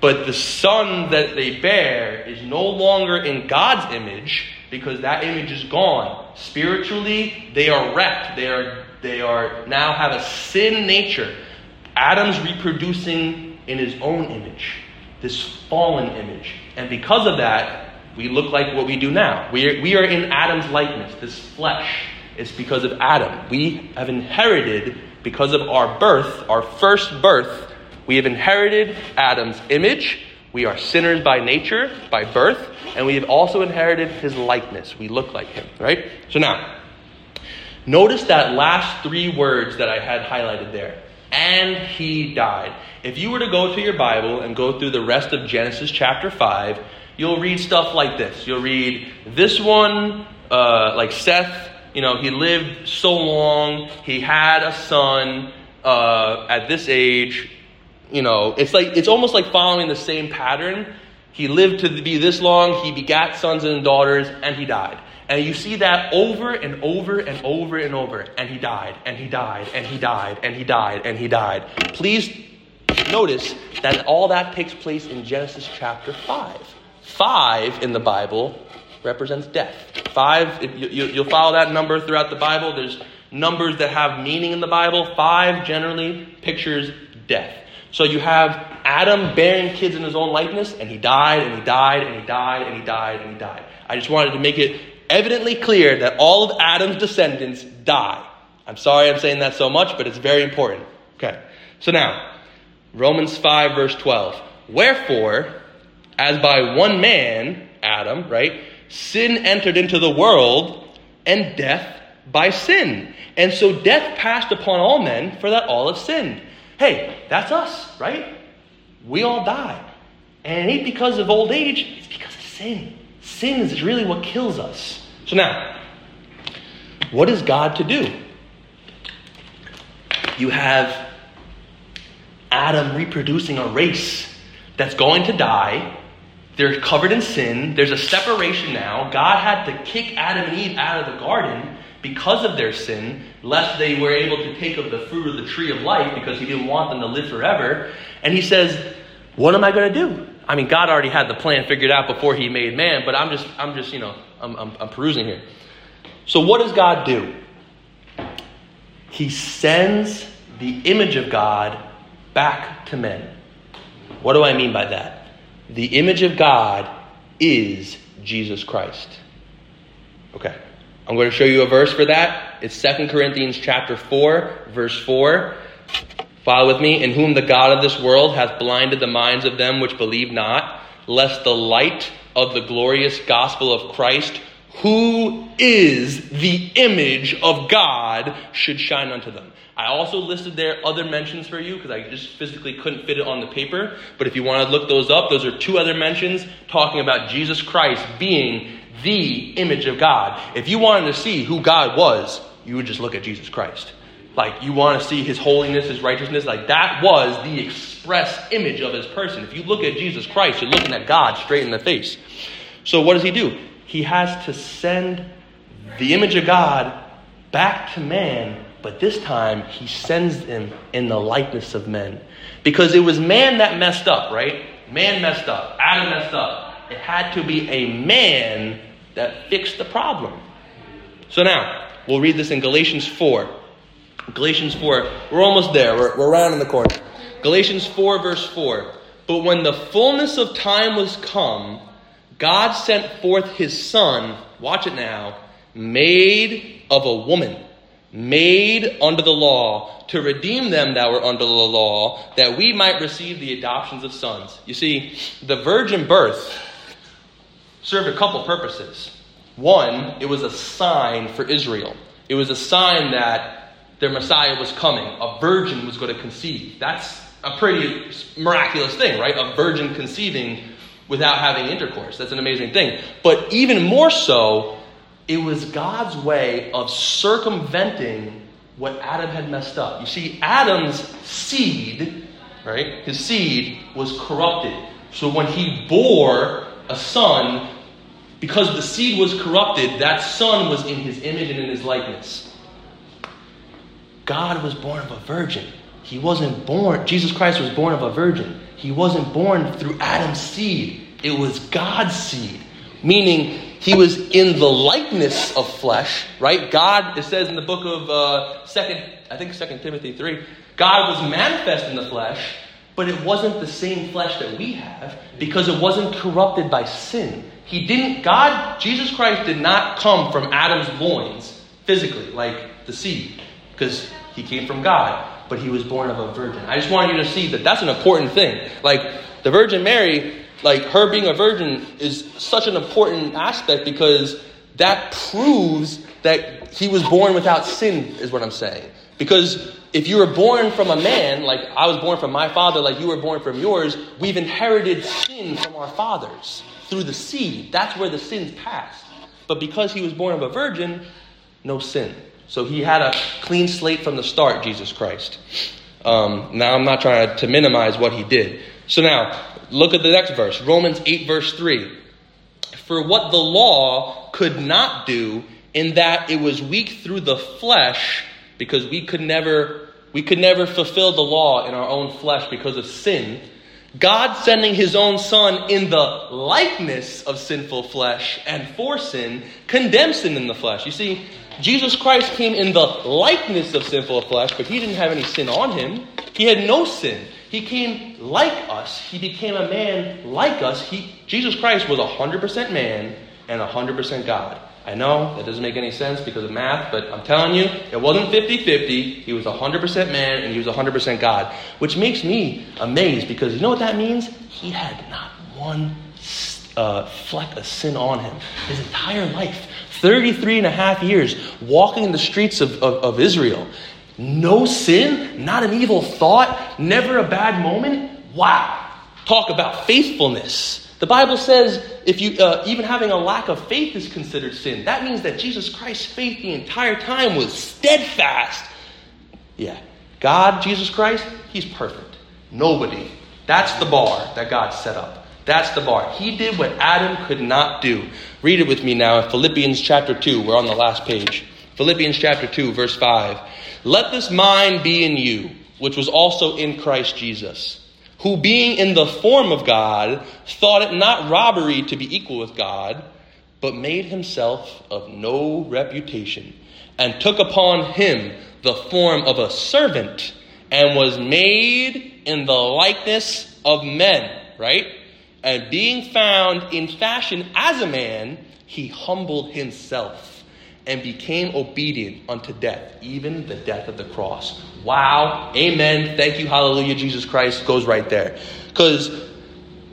But the son that they bear is no longer in God's image because that image is gone. Spiritually, they are wrecked. They are, they are now have a sin nature. Adam's reproducing in his own image, this fallen image. And because of that, we look like what we do now. We are, we are in Adam's likeness, this flesh. It's because of Adam. We have inherited, because of our birth, our first birth, we have inherited Adam's image. We are sinners by nature, by birth, and we have also inherited his likeness. We look like him, right? So now, notice that last three words that I had highlighted there. And he died. If you were to go to your Bible and go through the rest of Genesis chapter 5, you'll read stuff like this. You'll read this one, uh, like Seth, you know, he lived so long, he had a son uh, at this age, you know, it's like it's almost like following the same pattern. He lived to be this long, he begat sons and daughters, and he died. And you see that over and over and over and over. And he died, and he died, and he died, and he died, and he died. Please notice that all that takes place in Genesis chapter 5. 5 in the Bible represents death. 5, if you, you'll follow that number throughout the Bible. There's numbers that have meaning in the Bible. 5 generally pictures death. So you have Adam bearing kids in his own likeness, and he died, and he died, and he died, and he died, and he died. I just wanted to make it evidently clear that all of Adam's descendants die. I'm sorry I'm saying that so much, but it's very important. Okay. So now, Romans 5, verse 12. Wherefore, as by one man, Adam, right, sin entered into the world, and death by sin. And so death passed upon all men, for that all have sinned. Hey, that's us, right? We all die. And it ain't because of old age, it's because of sin. Sin is really what kills us. So now, what is God to do? You have Adam reproducing a race that's going to die. They're covered in sin. There's a separation now. God had to kick Adam and Eve out of the garden because of their sin, lest they were able to take of the fruit of the tree of life because he didn't want them to live forever. And he says, What am I going to do? I mean, God already had the plan figured out before he made man, but I'm just, I'm just, you know, I'm, I'm, I'm perusing here. So, what does God do? He sends the image of God back to men. What do I mean by that? The image of God is Jesus Christ. Okay. I'm going to show you a verse for that. It's 2 Corinthians chapter 4, verse 4. Follow with me. In whom the God of this world hath blinded the minds of them which believe not, lest the light of the glorious gospel of Christ, who is the image of God, should shine unto them. I also listed there other mentions for you because I just physically couldn't fit it on the paper. But if you want to look those up, those are two other mentions talking about Jesus Christ being the image of God. If you wanted to see who God was, you would just look at Jesus Christ. Like you want to see his holiness, his righteousness, like that was the express image of his person. If you look at Jesus Christ, you're looking at God straight in the face. So what does he do? He has to send the image of God back to man, but this time he sends him in the likeness of men. Because it was man that messed up, right? Man messed up. Adam messed up. It had to be a man that fixed the problem. So now, we'll read this in Galatians 4. Galatians 4, we're almost there. We're, we're around in the corner. Galatians 4, verse 4. But when the fullness of time was come, God sent forth his Son, watch it now, made of a woman, made under the law, to redeem them that were under the law, that we might receive the adoptions of sons. You see, the virgin birth served a couple purposes. One, it was a sign for Israel. It was a sign that their Messiah was coming. A virgin was going to conceive. That's a pretty miraculous thing, right? A virgin conceiving without having intercourse. That's an amazing thing. But even more so, it was God's way of circumventing what Adam had messed up. You see, Adam's seed, right? His seed was corrupted. So when he bore a son, because the seed was corrupted, that son was in his image and in his likeness. God was born of a virgin. He wasn't born, Jesus Christ was born of a virgin. He wasn't born through Adam's seed, it was God's seed. Meaning, he was in the likeness of flesh, right? God, it says in the book of uh, second, I think Second Timothy three, God was manifest in the flesh, but it wasn't the same flesh that we have because it wasn't corrupted by sin. He didn't. God, Jesus Christ, did not come from Adam's loins physically, like the seed because he came from God, but he was born of a virgin. I just want you to see that that's an important thing. Like the Virgin Mary, like her being a virgin is such an important aspect because that proves that he was born without sin, is what I'm saying. Because if you were born from a man, like I was born from my father, like you were born from yours, we've inherited sin from our fathers through the seed. That's where the sins passed. But because he was born of a virgin, no sin. So he had a clean slate from the start, Jesus Christ. Um, now, I'm not trying to minimize what he did. So now, look at the next verse Romans 8, verse 3. For what the law could not do, in that it was weak through the flesh, because we could never we could never fulfill the law in our own flesh because of sin. God sending his own son in the likeness of sinful flesh and for sin condemns sin in the flesh. You see, Jesus Christ came in the likeness of sinful flesh, but he didn't have any sin on him. He had no sin. He came like us. He became a man like us. He, Jesus Christ was 100% man and 100% God. I know that doesn't make any sense because of math, but I'm telling you, it wasn't 50 50. He was 100% man and he was 100% God, which makes me amazed because you know what that means? He had not one uh, fleck of sin on him his entire life. 33 and a half years walking in the streets of, of, of Israel. No sin, not an evil thought, never a bad moment. Wow. Talk about faithfulness. The Bible says if you uh, even having a lack of faith is considered sin. That means that Jesus Christ's faith the entire time was steadfast. Yeah. God, Jesus Christ, he's perfect. Nobody. That's the bar that God set up. That's the bar. He did what Adam could not do. Read it with me now in Philippians chapter 2. We're on the last page. Philippians chapter 2, verse 5. Let this mind be in you, which was also in Christ Jesus, who being in the form of God, thought it not robbery to be equal with God, but made himself of no reputation, and took upon him the form of a servant and was made in the likeness of men, right? And being found in fashion as a man, he humbled himself and became obedient unto death, even the death of the cross. Wow. Amen. Thank you. Hallelujah. Jesus Christ goes right there. Because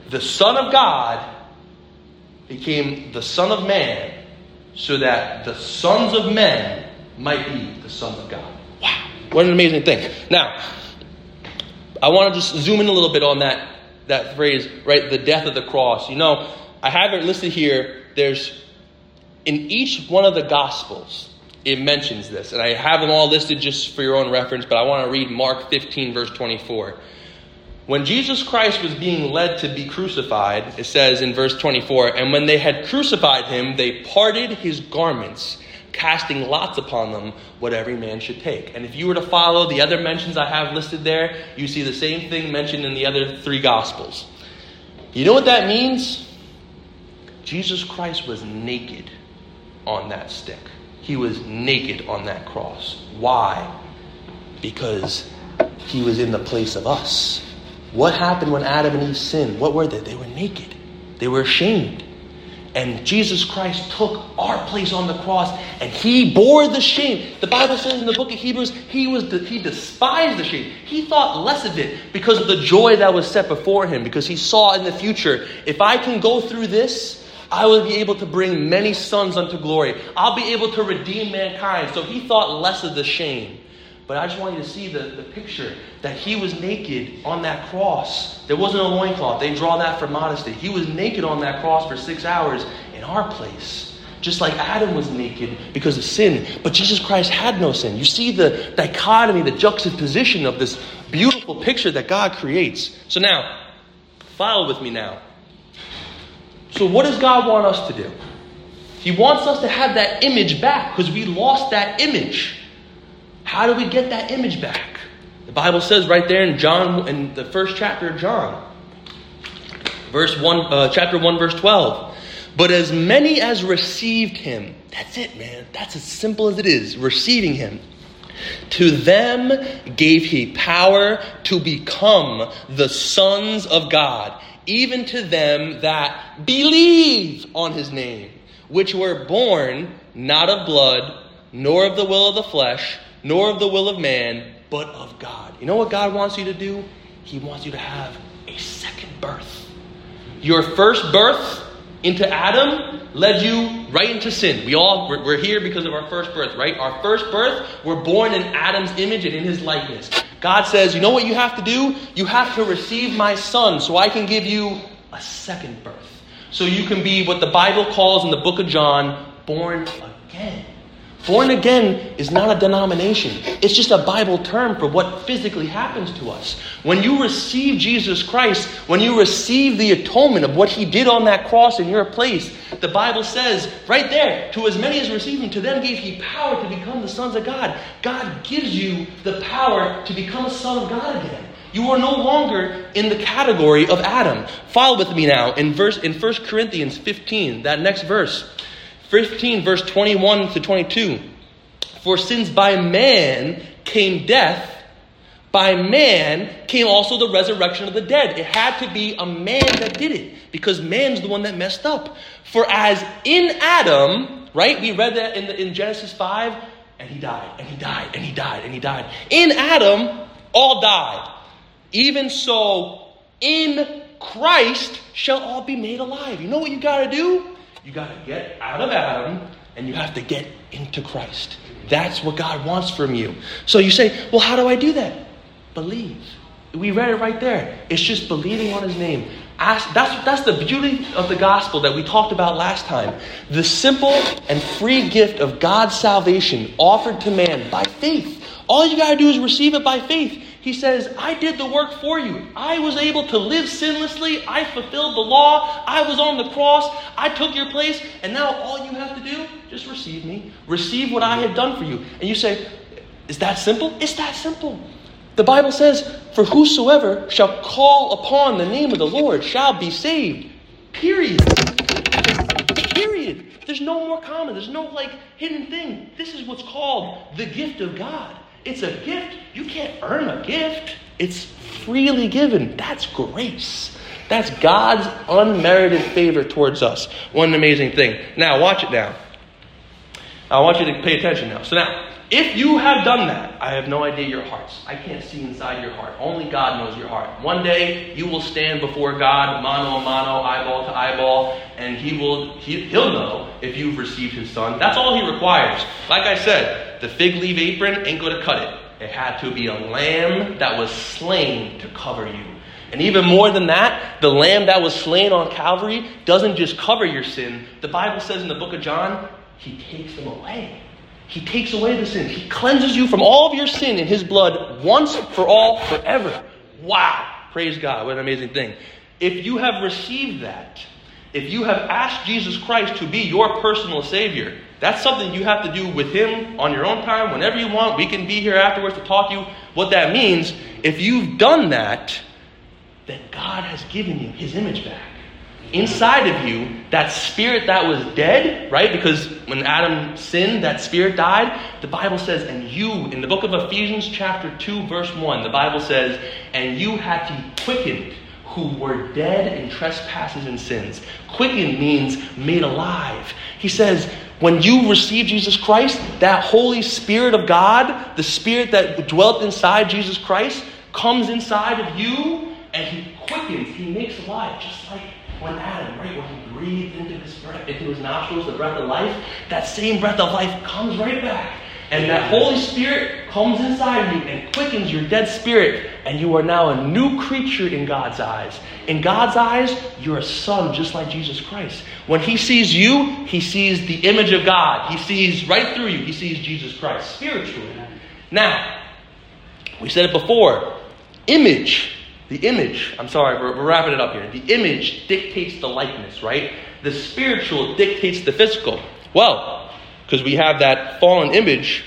the Son of God became the Son of Man so that the sons of men might be the sons of God. Wow. What an amazing thing. Now, I want to just zoom in a little bit on that, that phrase, right? The death of the cross. You know, I have it listed here. There's in each one of the Gospels, it mentions this. And I have them all listed just for your own reference, but I want to read Mark 15, verse 24. When Jesus Christ was being led to be crucified, it says in verse 24, and when they had crucified him, they parted his garments, casting lots upon them what every man should take. And if you were to follow the other mentions I have listed there, you see the same thing mentioned in the other three Gospels. You know what that means? Jesus Christ was naked on that stick. He was naked on that cross. Why? Because he was in the place of us. What happened when Adam and Eve sinned? What were they? They were naked, they were ashamed. And Jesus Christ took our place on the cross and he bore the shame. The Bible says in the book of Hebrews, he was he despised the shame. He thought less of it because of the joy that was set before him because he saw in the future, if I can go through this, I will be able to bring many sons unto glory. I'll be able to redeem mankind. So he thought less of the shame. But I just want you to see the, the picture that he was naked on that cross. There wasn't a loincloth. They draw that for modesty. He was naked on that cross for six hours in our place. Just like Adam was naked because of sin. But Jesus Christ had no sin. You see the dichotomy, the juxtaposition of this beautiful picture that God creates. So now, follow with me now. So, what does God want us to do? He wants us to have that image back because we lost that image. How do we get that image back? The Bible says right there in John, in the first chapter of John, verse one, uh, chapter one, verse twelve. But as many as received him, that's it, man. That's as simple as it is. Receiving him. To them gave he power to become the sons of God even to them that believe on his name, which were born not of blood, nor of the will of the flesh, nor of the will of man, but of God. You know what God wants you to do? He wants you to have a second birth. Your first birth into Adam led you right into sin. We all, we're, here because of our first birth, right? Our first birth, we're born in Adam's image and in his likeness. God says, you know what you have to do? You have to receive my son so I can give you a second birth. So you can be what the Bible calls in the book of John, born again. Born again is not a denomination. It's just a Bible term for what physically happens to us. When you receive Jesus Christ, when you receive the atonement of what he did on that cross in your place, the Bible says right there, to as many as receive him, to them gave he power to become the sons of God. God gives you the power to become a son of God again. You are no longer in the category of Adam. Follow with me now in verse in 1 Corinthians 15, that next verse. 15, verse 21 to 22. For since by man came death, by man came also the resurrection of the dead. It had to be a man that did it because man's the one that messed up. For as in Adam, right? We read that in, the, in Genesis 5, and he died, and he died, and he died, and he died. In Adam, all died. Even so, in Christ shall all be made alive. You know what you got to do? You got to get out of Adam and you have to get into Christ. That's what God wants from you. So you say, well, how do I do that? Believe. We read it right there. It's just believing on his name. Ask, that's, that's the beauty of the gospel that we talked about last time. The simple and free gift of God's salvation offered to man by faith. All you got to do is receive it by faith. He says, I did the work for you. I was able to live sinlessly. I fulfilled the law. I was on the cross. I took your place. And now all you have to do, just receive me. Receive what I had done for you. And you say, Is that simple? It's that simple. The Bible says, For whosoever shall call upon the name of the Lord shall be saved. Period. Period. There's no more common. There's no like hidden thing. This is what's called the gift of God. It's a gift. You can't earn a gift, it's freely given. That's grace. That's God's unmerited favor towards us. One amazing thing. Now, watch it now. I want you to pay attention now. So, now, if you have done that, I have no idea your hearts. I can't see inside your heart. Only God knows your heart. One day you will stand before God, mano a mano, eyeball to eyeball, and He will he, He'll know if you've received His Son. That's all He requires. Like I said, the fig leaf apron ain't going to cut it. It had to be a lamb that was slain to cover you. And even more than that, the lamb that was slain on Calvary doesn't just cover your sin. The Bible says in the book of John, He takes them away. He takes away the sin. He cleanses you from all of your sin in His blood once for all, forever. Wow. Praise God. What an amazing thing. If you have received that, if you have asked Jesus Christ to be your personal Savior, that's something you have to do with Him on your own time, whenever you want. We can be here afterwards to talk to you. What that means, if you've done that, then God has given you His image back inside of you, that spirit that was dead, right? Because when Adam sinned, that spirit died. The Bible says, and you, in the book of Ephesians, chapter 2, verse 1, the Bible says, and you had to quickened who were dead in trespasses and sins. Quickened means made alive. He says, when you receive Jesus Christ, that Holy Spirit of God, the Spirit that dwelt inside Jesus Christ, comes inside of you and He quickens, He makes alive, just like when Adam, right, when he breathed into his breath, into his nostrils, the breath of life, that same breath of life comes right back. And that Holy Spirit comes inside you and quickens your dead spirit, and you are now a new creature in God's eyes. In God's eyes, you're a son just like Jesus Christ. When He sees you, He sees the image of God. He sees right through you, He sees Jesus Christ spiritually. Now, we said it before image the image, I'm sorry, we're, we're wrapping it up here. The image dictates the likeness, right? The spiritual dictates the physical. Well, because we have that fallen image,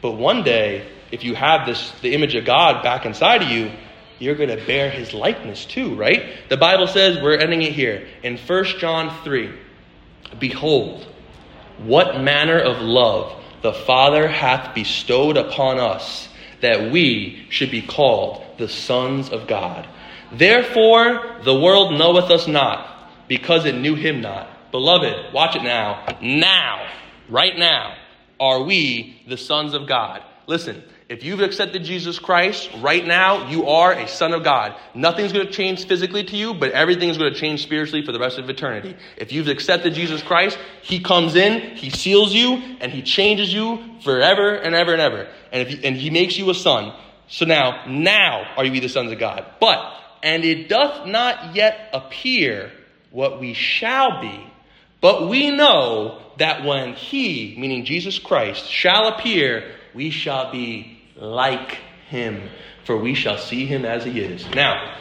but one day, if you have this, the image of God back inside of you, you're going to bear his likeness too, right? The Bible says, we're ending it here, in 1 John 3 Behold, what manner of love the Father hath bestowed upon us, that we should be called the sons of God. Therefore, the world knoweth us not, because it knew him not. Beloved, watch it now. Now, right now, are we the sons of God. Listen, if you've accepted Jesus Christ right now, you are a son of God. Nothing's going to change physically to you, but everything's going to change spiritually for the rest of eternity. If you've accepted Jesus Christ, He comes in, He seals you, and He changes you forever and ever and ever. And, if and He makes you a son. So now, now are you the sons of God. But, and it doth not yet appear what we shall be, but we know that when he, meaning Jesus Christ, shall appear, we shall be like him, for we shall see him as he is. Now,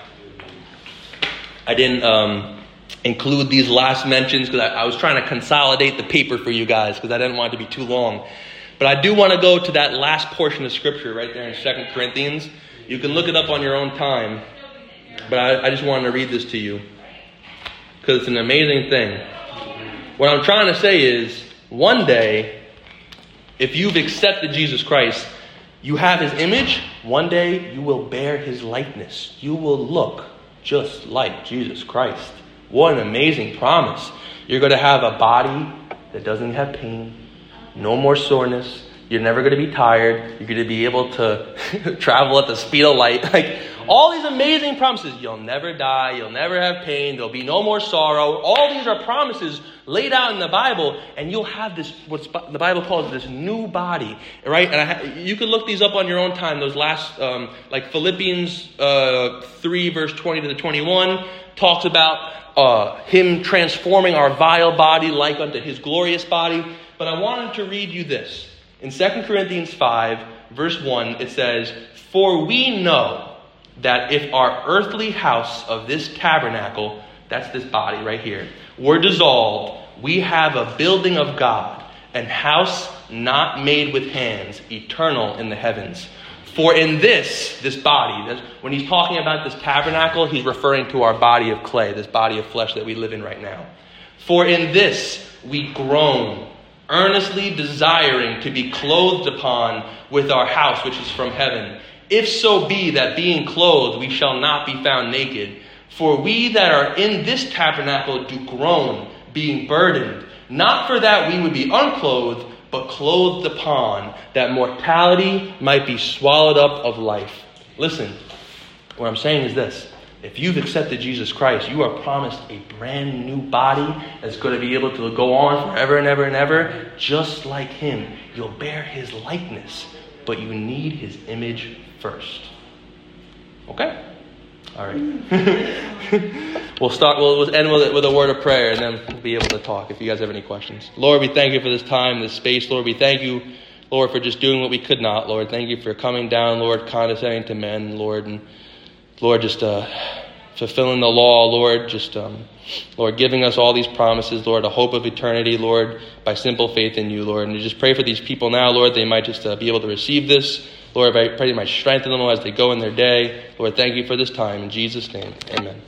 I didn't um, include these last mentions because I, I was trying to consolidate the paper for you guys because I didn't want it to be too long. But I do want to go to that last portion of Scripture right there in Second Corinthians. You can look it up on your own time. But I, I just wanted to read this to you because it's an amazing thing. What I'm trying to say is one day, if you've accepted Jesus Christ, you have his image, one day you will bear his likeness. You will look just like Jesus Christ. What an amazing promise. You're going to have a body that doesn't have pain no more soreness. You're never going to be tired. You're going to be able to [LAUGHS] travel at the speed of light. Like all these amazing promises. You'll never die. You'll never have pain. There'll be no more sorrow. All these are promises laid out in the Bible, and you'll have this what the Bible calls this new body, right? And I, you can look these up on your own time. Those last, um, like Philippians uh, three verse twenty to the twenty-one, talks about uh, him transforming our vile body like unto his glorious body. But I wanted to read you this. In 2 Corinthians 5, verse 1, it says, For we know that if our earthly house of this tabernacle, that's this body right here, were dissolved, we have a building of God, an house not made with hands, eternal in the heavens. For in this, this body, when he's talking about this tabernacle, he's referring to our body of clay, this body of flesh that we live in right now. For in this we groan earnestly desiring to be clothed upon with our house which is from heaven. If so be that being clothed we shall not be found naked. For we that are in this tabernacle do groan, being burdened, not for that we would be unclothed, but clothed upon, that mortality might be swallowed up of life. Listen, what I'm saying is this. If you've accepted Jesus Christ, you are promised a brand new body that's going to be able to go on forever and ever and ever, just like Him. You'll bear His likeness, but you need His image first. Okay? All right. [LAUGHS] we'll start. We'll, end with, with a word of prayer, and then we'll be able to talk. If you guys have any questions, Lord, we thank you for this time, this space. Lord, we thank you, Lord, for just doing what we could not. Lord, thank you for coming down, Lord, condescending to men, Lord, and Lord, just uh, fulfilling the law, Lord, just, um, Lord, giving us all these promises, Lord, a hope of eternity, Lord, by simple faith in you, Lord. And just pray for these people now, Lord, they might just uh, be able to receive this. Lord, I pray you might strengthen them as they go in their day. Lord, thank you for this time. In Jesus' name, amen.